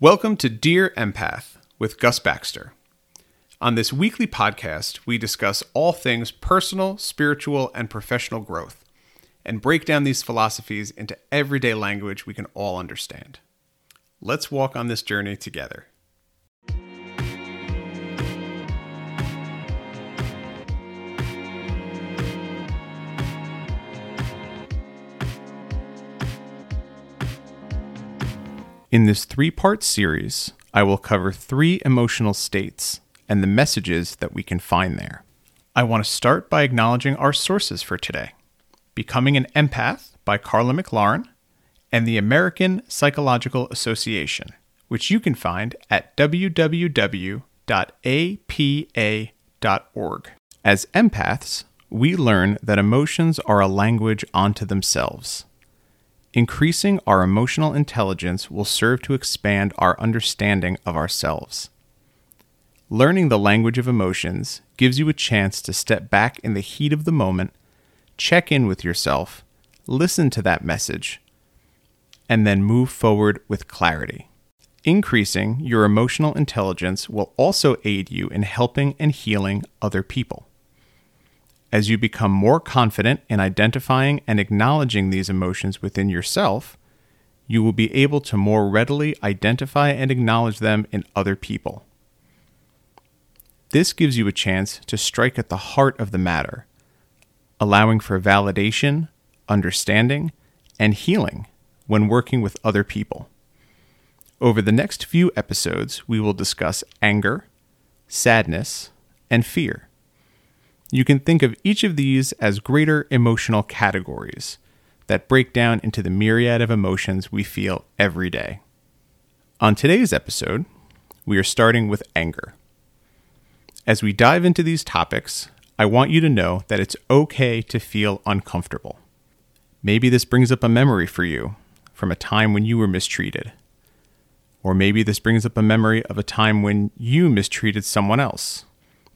Welcome to Dear Empath with Gus Baxter. On this weekly podcast, we discuss all things personal, spiritual, and professional growth and break down these philosophies into everyday language we can all understand. Let's walk on this journey together. In this three part series, I will cover three emotional states and the messages that we can find there. I want to start by acknowledging our sources for today Becoming an Empath by Karla McLaren and the American Psychological Association, which you can find at www.apa.org. As empaths, we learn that emotions are a language unto themselves. Increasing our emotional intelligence will serve to expand our understanding of ourselves. Learning the language of emotions gives you a chance to step back in the heat of the moment, check in with yourself, listen to that message, and then move forward with clarity. Increasing your emotional intelligence will also aid you in helping and healing other people. As you become more confident in identifying and acknowledging these emotions within yourself, you will be able to more readily identify and acknowledge them in other people. This gives you a chance to strike at the heart of the matter, allowing for validation, understanding, and healing when working with other people. Over the next few episodes, we will discuss anger, sadness, and fear. You can think of each of these as greater emotional categories that break down into the myriad of emotions we feel every day. On today's episode, we are starting with anger. As we dive into these topics, I want you to know that it's okay to feel uncomfortable. Maybe this brings up a memory for you from a time when you were mistreated. Or maybe this brings up a memory of a time when you mistreated someone else.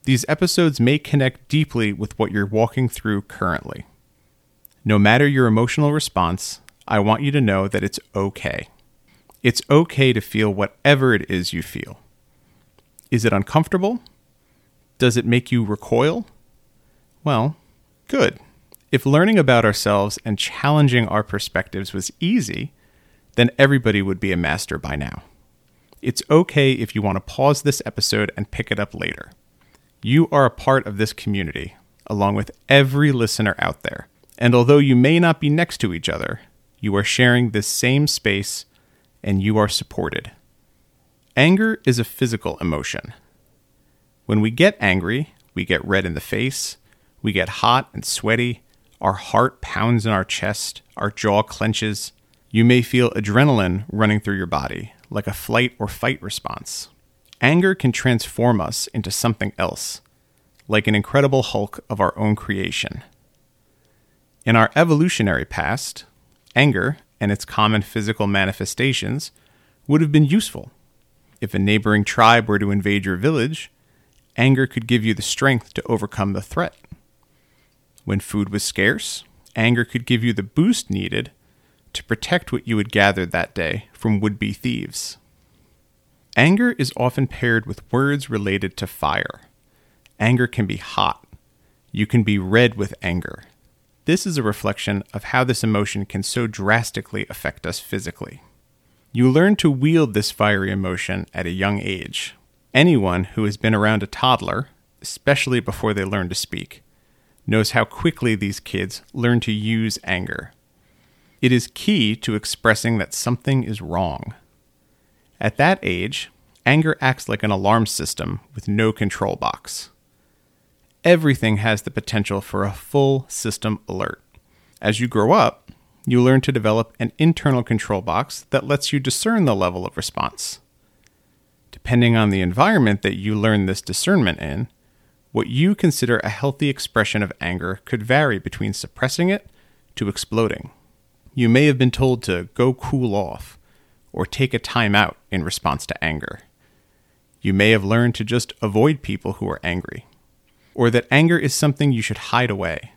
These episodes may connect deeply with what you're walking through currently. No matter your emotional response, I want you to know that it's okay. It's okay to feel whatever it is you feel. Is it uncomfortable? Does it make you recoil? Well, good. If learning about ourselves and challenging our perspectives was easy, then everybody would be a master by now. It's okay if you want to pause this episode and pick it up later. You are a part of this community, along with every listener out there. And although you may not be next to each other, you are sharing this same space and you are supported. Anger is a physical emotion. When we get angry, we get red in the face, we get hot and sweaty, our heart pounds in our chest, our jaw clenches. You may feel adrenaline running through your body, like a flight or fight response. Anger can transform us into something else, like an incredible Hulk of our own creation. In our evolutionary past, anger and its common physical manifestations would have been useful. If a neighboring tribe were to invade your village, anger could give you the strength to overcome the threat. When food was scarce, anger could give you the boost needed to protect what you had gathered that day from would be thieves. Anger is often paired with words related to fire. Anger can be hot. You can be red with anger. This is a reflection of how this emotion can so drastically affect us physically. You learn to wield this fiery emotion at a young age. Anyone who has been around a toddler, especially before they learn to speak, knows how quickly these kids learn to use anger. It is key to expressing that something is wrong. At that age, anger acts like an alarm system with no control box. Everything has the potential for a full system alert. As you grow up, you learn to develop an internal control box that lets you discern the level of response. Depending on the environment that you learn this discernment in, what you consider a healthy expression of anger could vary between suppressing it to exploding. You may have been told to go cool off or take a time out in response to anger. You may have learned to just avoid people who are angry, or that anger is something you should hide away.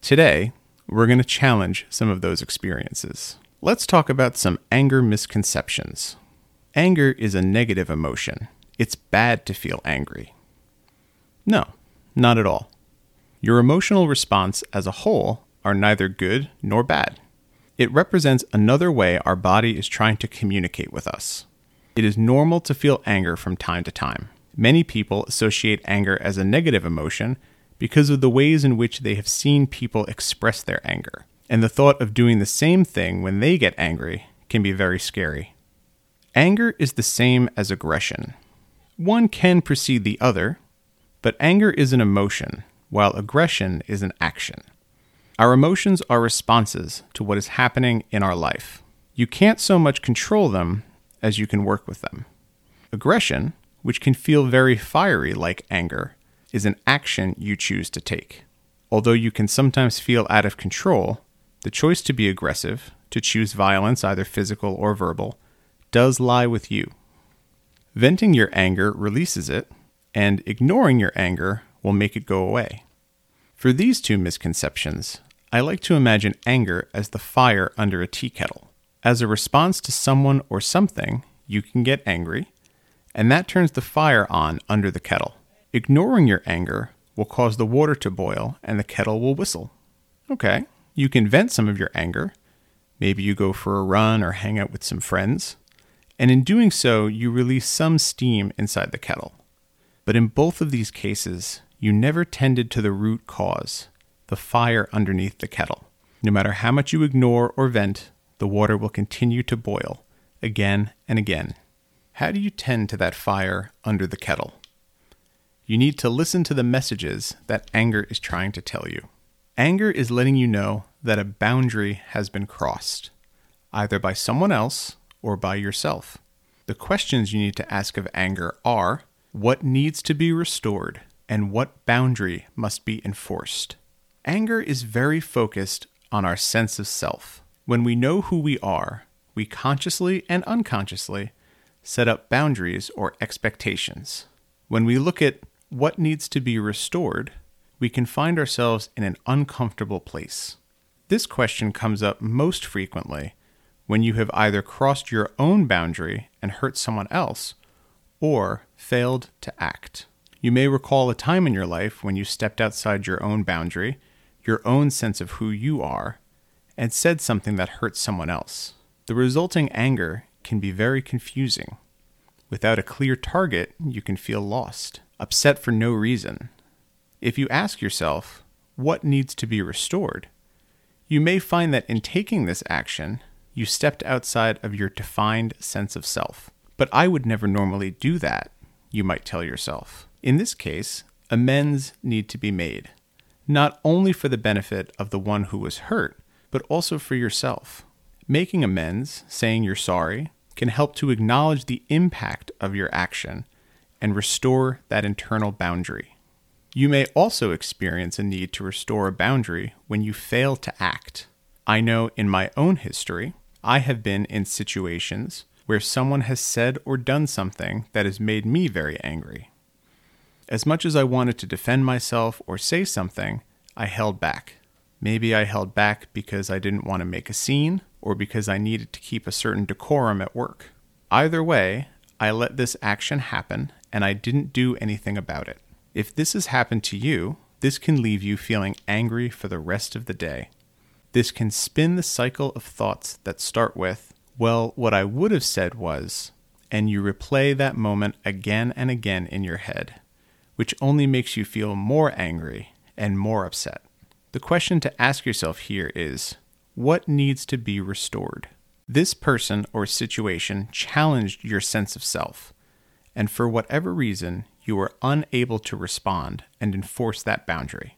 Today, we're going to challenge some of those experiences. Let's talk about some anger misconceptions. Anger is a negative emotion. It's bad to feel angry. No, not at all. Your emotional response as a whole are neither good nor bad. It represents another way our body is trying to communicate with us. It is normal to feel anger from time to time. Many people associate anger as a negative emotion because of the ways in which they have seen people express their anger. And the thought of doing the same thing when they get angry can be very scary. Anger is the same as aggression. One can precede the other, but anger is an emotion, while aggression is an action. Our emotions are responses to what is happening in our life. You can't so much control them as you can work with them. Aggression, which can feel very fiery like anger, is an action you choose to take. Although you can sometimes feel out of control, the choice to be aggressive, to choose violence, either physical or verbal, does lie with you. Venting your anger releases it, and ignoring your anger will make it go away. For these two misconceptions, I like to imagine anger as the fire under a tea kettle. As a response to someone or something, you can get angry, and that turns the fire on under the kettle. Ignoring your anger will cause the water to boil and the kettle will whistle. Okay, you can vent some of your anger. Maybe you go for a run or hang out with some friends. And in doing so, you release some steam inside the kettle. But in both of these cases, you never tended to the root cause, the fire underneath the kettle. No matter how much you ignore or vent, the water will continue to boil again and again. How do you tend to that fire under the kettle? You need to listen to the messages that anger is trying to tell you. Anger is letting you know that a boundary has been crossed, either by someone else or by yourself. The questions you need to ask of anger are what needs to be restored and what boundary must be enforced. Anger is very focused on our sense of self. When we know who we are, we consciously and unconsciously set up boundaries or expectations. When we look at what needs to be restored, we can find ourselves in an uncomfortable place. This question comes up most frequently when you have either crossed your own boundary and hurt someone else or failed to act. You may recall a time in your life when you stepped outside your own boundary, your own sense of who you are, and said something that hurt someone else. The resulting anger can be very confusing. Without a clear target, you can feel lost, upset for no reason. If you ask yourself, what needs to be restored? You may find that in taking this action, you stepped outside of your defined sense of self. But I would never normally do that, you might tell yourself. In this case, amends need to be made, not only for the benefit of the one who was hurt, but also for yourself. Making amends, saying you're sorry, can help to acknowledge the impact of your action and restore that internal boundary. You may also experience a need to restore a boundary when you fail to act. I know in my own history, I have been in situations where someone has said or done something that has made me very angry. As much as I wanted to defend myself or say something, I held back. Maybe I held back because I didn't want to make a scene or because I needed to keep a certain decorum at work. Either way, I let this action happen and I didn't do anything about it. If this has happened to you, this can leave you feeling angry for the rest of the day. This can spin the cycle of thoughts that start with, well, what I would have said was, and you replay that moment again and again in your head, which only makes you feel more angry and more upset. The question to ask yourself here is what needs to be restored? This person or situation challenged your sense of self, and for whatever reason, you were unable to respond and enforce that boundary.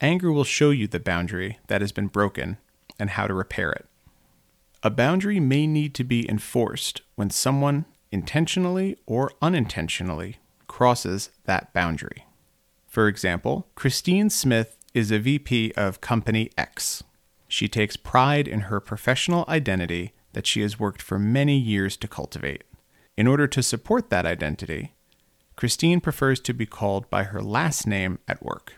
Anger will show you the boundary that has been broken and how to repair it. A boundary may need to be enforced when someone intentionally or unintentionally crosses that boundary. For example, Christine Smith is a VP of Company X. She takes pride in her professional identity that she has worked for many years to cultivate. In order to support that identity, Christine prefers to be called by her last name at work.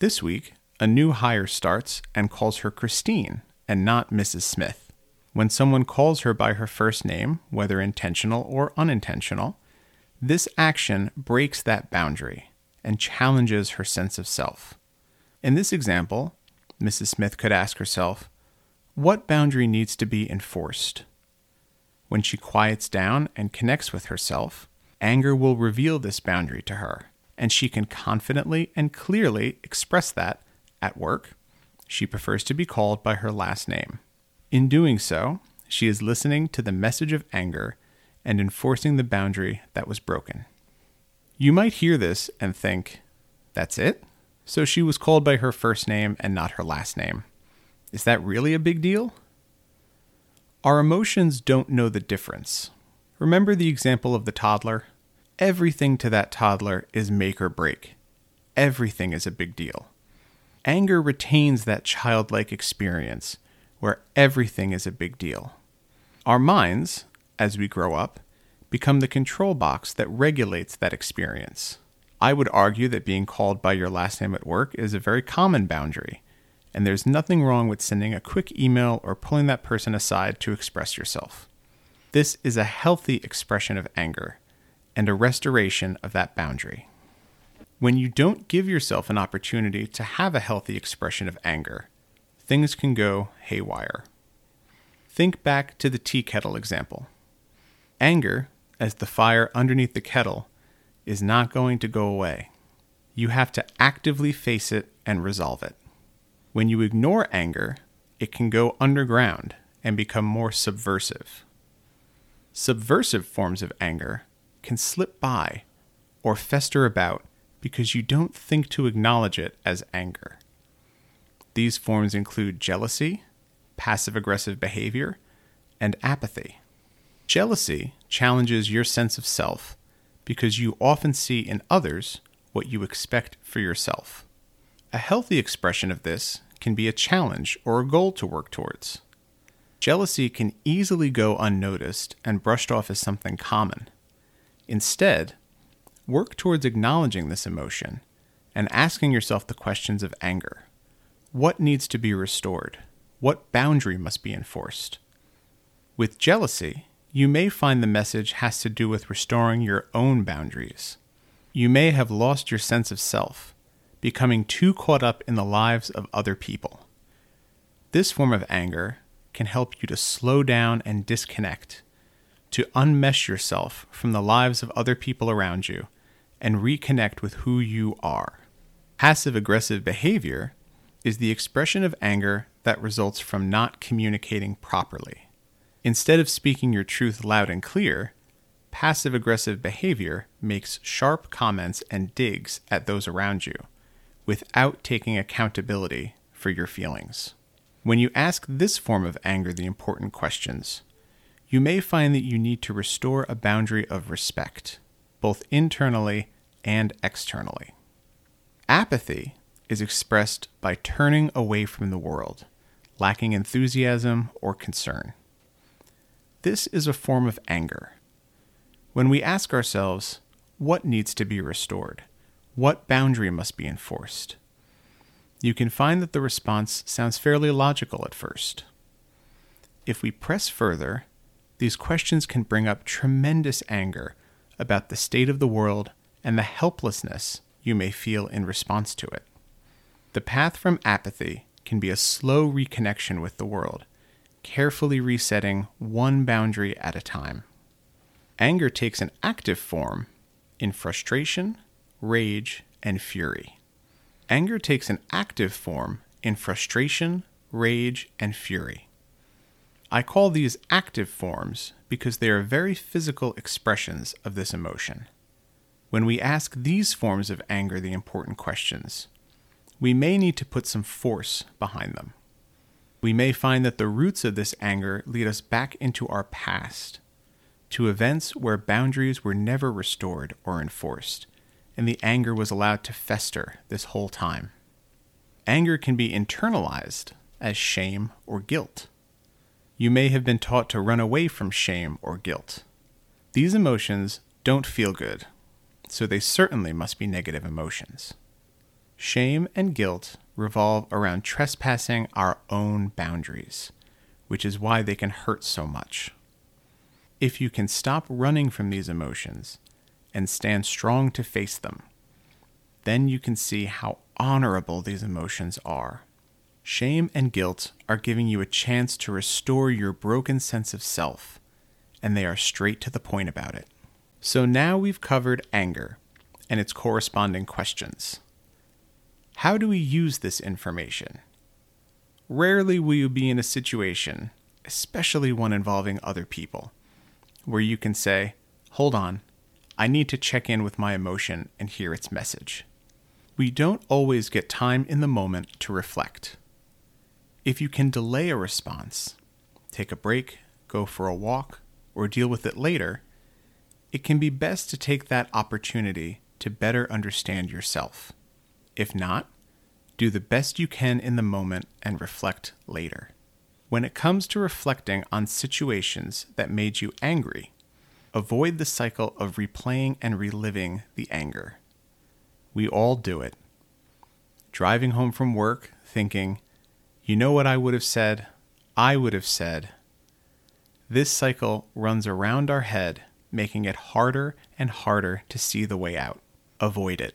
This week, a new hire starts and calls her Christine and not Mrs. Smith. When someone calls her by her first name, whether intentional or unintentional, this action breaks that boundary and challenges her sense of self. In this example, Mrs. Smith could ask herself, what boundary needs to be enforced? When she quiets down and connects with herself, anger will reveal this boundary to her, and she can confidently and clearly express that at work. She prefers to be called by her last name. In doing so, she is listening to the message of anger and enforcing the boundary that was broken. You might hear this and think, that's it? So she was called by her first name and not her last name. Is that really a big deal? Our emotions don't know the difference. Remember the example of the toddler? Everything to that toddler is make or break. Everything is a big deal. Anger retains that childlike experience where everything is a big deal. Our minds, as we grow up, become the control box that regulates that experience. I would argue that being called by your last name at work is a very common boundary, and there's nothing wrong with sending a quick email or pulling that person aside to express yourself. This is a healthy expression of anger and a restoration of that boundary. When you don't give yourself an opportunity to have a healthy expression of anger, things can go haywire. Think back to the tea kettle example. Anger, as the fire underneath the kettle, is not going to go away. You have to actively face it and resolve it. When you ignore anger, it can go underground and become more subversive. Subversive forms of anger can slip by or fester about because you don't think to acknowledge it as anger. These forms include jealousy, passive aggressive behavior, and apathy. Jealousy challenges your sense of self because you often see in others what you expect for yourself. A healthy expression of this can be a challenge or a goal to work towards. Jealousy can easily go unnoticed and brushed off as something common. Instead, work towards acknowledging this emotion and asking yourself the questions of anger. What needs to be restored? What boundary must be enforced? With jealousy, you may find the message has to do with restoring your own boundaries. You may have lost your sense of self, becoming too caught up in the lives of other people. This form of anger can help you to slow down and disconnect, to unmesh yourself from the lives of other people around you, and reconnect with who you are. Passive aggressive behavior is the expression of anger that results from not communicating properly. Instead of speaking your truth loud and clear, passive aggressive behavior makes sharp comments and digs at those around you without taking accountability for your feelings. When you ask this form of anger the important questions, you may find that you need to restore a boundary of respect, both internally and externally. Apathy is expressed by turning away from the world, lacking enthusiasm or concern. This is a form of anger. When we ask ourselves, what needs to be restored? What boundary must be enforced? You can find that the response sounds fairly logical at first. If we press further, these questions can bring up tremendous anger about the state of the world and the helplessness you may feel in response to it. The path from apathy can be a slow reconnection with the world, carefully resetting one boundary at a time. Anger takes an active form in frustration, rage, and fury. Anger takes an active form in frustration, rage, and fury. I call these active forms because they are very physical expressions of this emotion. When we ask these forms of anger the important questions, we may need to put some force behind them. We may find that the roots of this anger lead us back into our past, to events where boundaries were never restored or enforced, and the anger was allowed to fester this whole time. Anger can be internalized as shame or guilt. You may have been taught to run away from shame or guilt. These emotions don't feel good, so they certainly must be negative emotions. Shame and guilt revolve around trespassing our own boundaries, which is why they can hurt so much. If you can stop running from these emotions and stand strong to face them, then you can see how honorable these emotions are. Shame and guilt are giving you a chance to restore your broken sense of self, and they are straight to the point about it. So now we've covered anger and its corresponding questions. How do we use this information? Rarely will you be in a situation, especially one involving other people, where you can say, Hold on, I need to check in with my emotion and hear its message. We don't always get time in the moment to reflect. If you can delay a response, take a break, go for a walk, or deal with it later, it can be best to take that opportunity to better understand yourself. If not, do the best you can in the moment and reflect later. When it comes to reflecting on situations that made you angry, avoid the cycle of replaying and reliving the anger. We all do it. Driving home from work, thinking, you know what I would have said? I would have said. This cycle runs around our head, making it harder and harder to see the way out. Avoid it.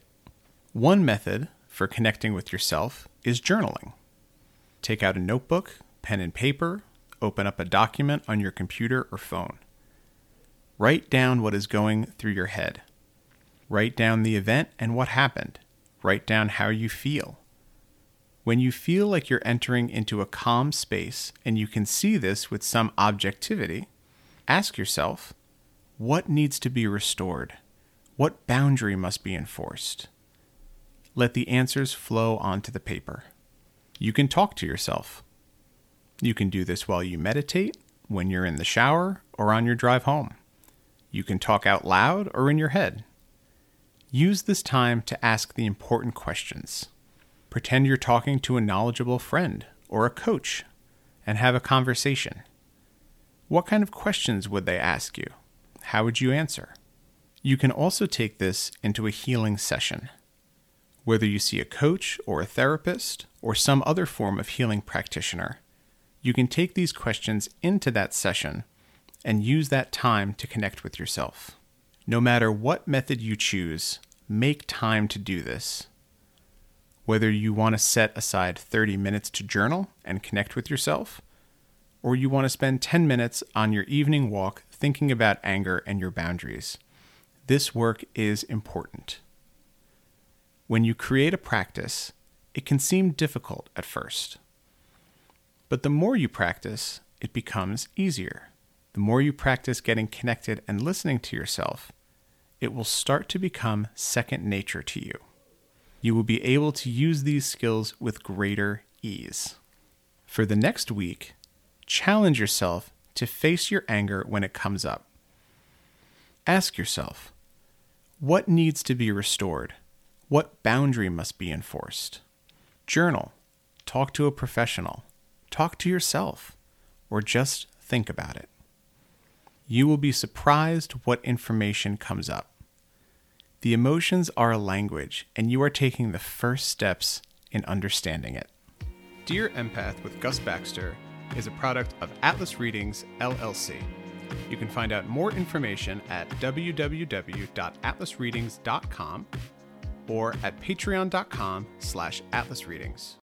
One method for connecting with yourself is journaling. Take out a notebook, pen and paper, open up a document on your computer or phone. Write down what is going through your head. Write down the event and what happened. Write down how you feel. When you feel like you're entering into a calm space and you can see this with some objectivity, ask yourself what needs to be restored? What boundary must be enforced? Let the answers flow onto the paper. You can talk to yourself. You can do this while you meditate, when you're in the shower, or on your drive home. You can talk out loud or in your head. Use this time to ask the important questions. Pretend you're talking to a knowledgeable friend or a coach and have a conversation. What kind of questions would they ask you? How would you answer? You can also take this into a healing session. Whether you see a coach or a therapist or some other form of healing practitioner, you can take these questions into that session and use that time to connect with yourself. No matter what method you choose, make time to do this. Whether you want to set aside 30 minutes to journal and connect with yourself, or you want to spend 10 minutes on your evening walk thinking about anger and your boundaries, this work is important. When you create a practice, it can seem difficult at first. But the more you practice, it becomes easier. The more you practice getting connected and listening to yourself, it will start to become second nature to you. You will be able to use these skills with greater ease. For the next week, challenge yourself to face your anger when it comes up. Ask yourself, what needs to be restored? What boundary must be enforced? Journal. Talk to a professional. Talk to yourself. Or just think about it. You will be surprised what information comes up. The emotions are a language, and you are taking the first steps in understanding it. Dear Empath with Gus Baxter is a product of Atlas Readings, LLC. You can find out more information at www.atlasreadings.com or at patreon.com slash atlasreadings.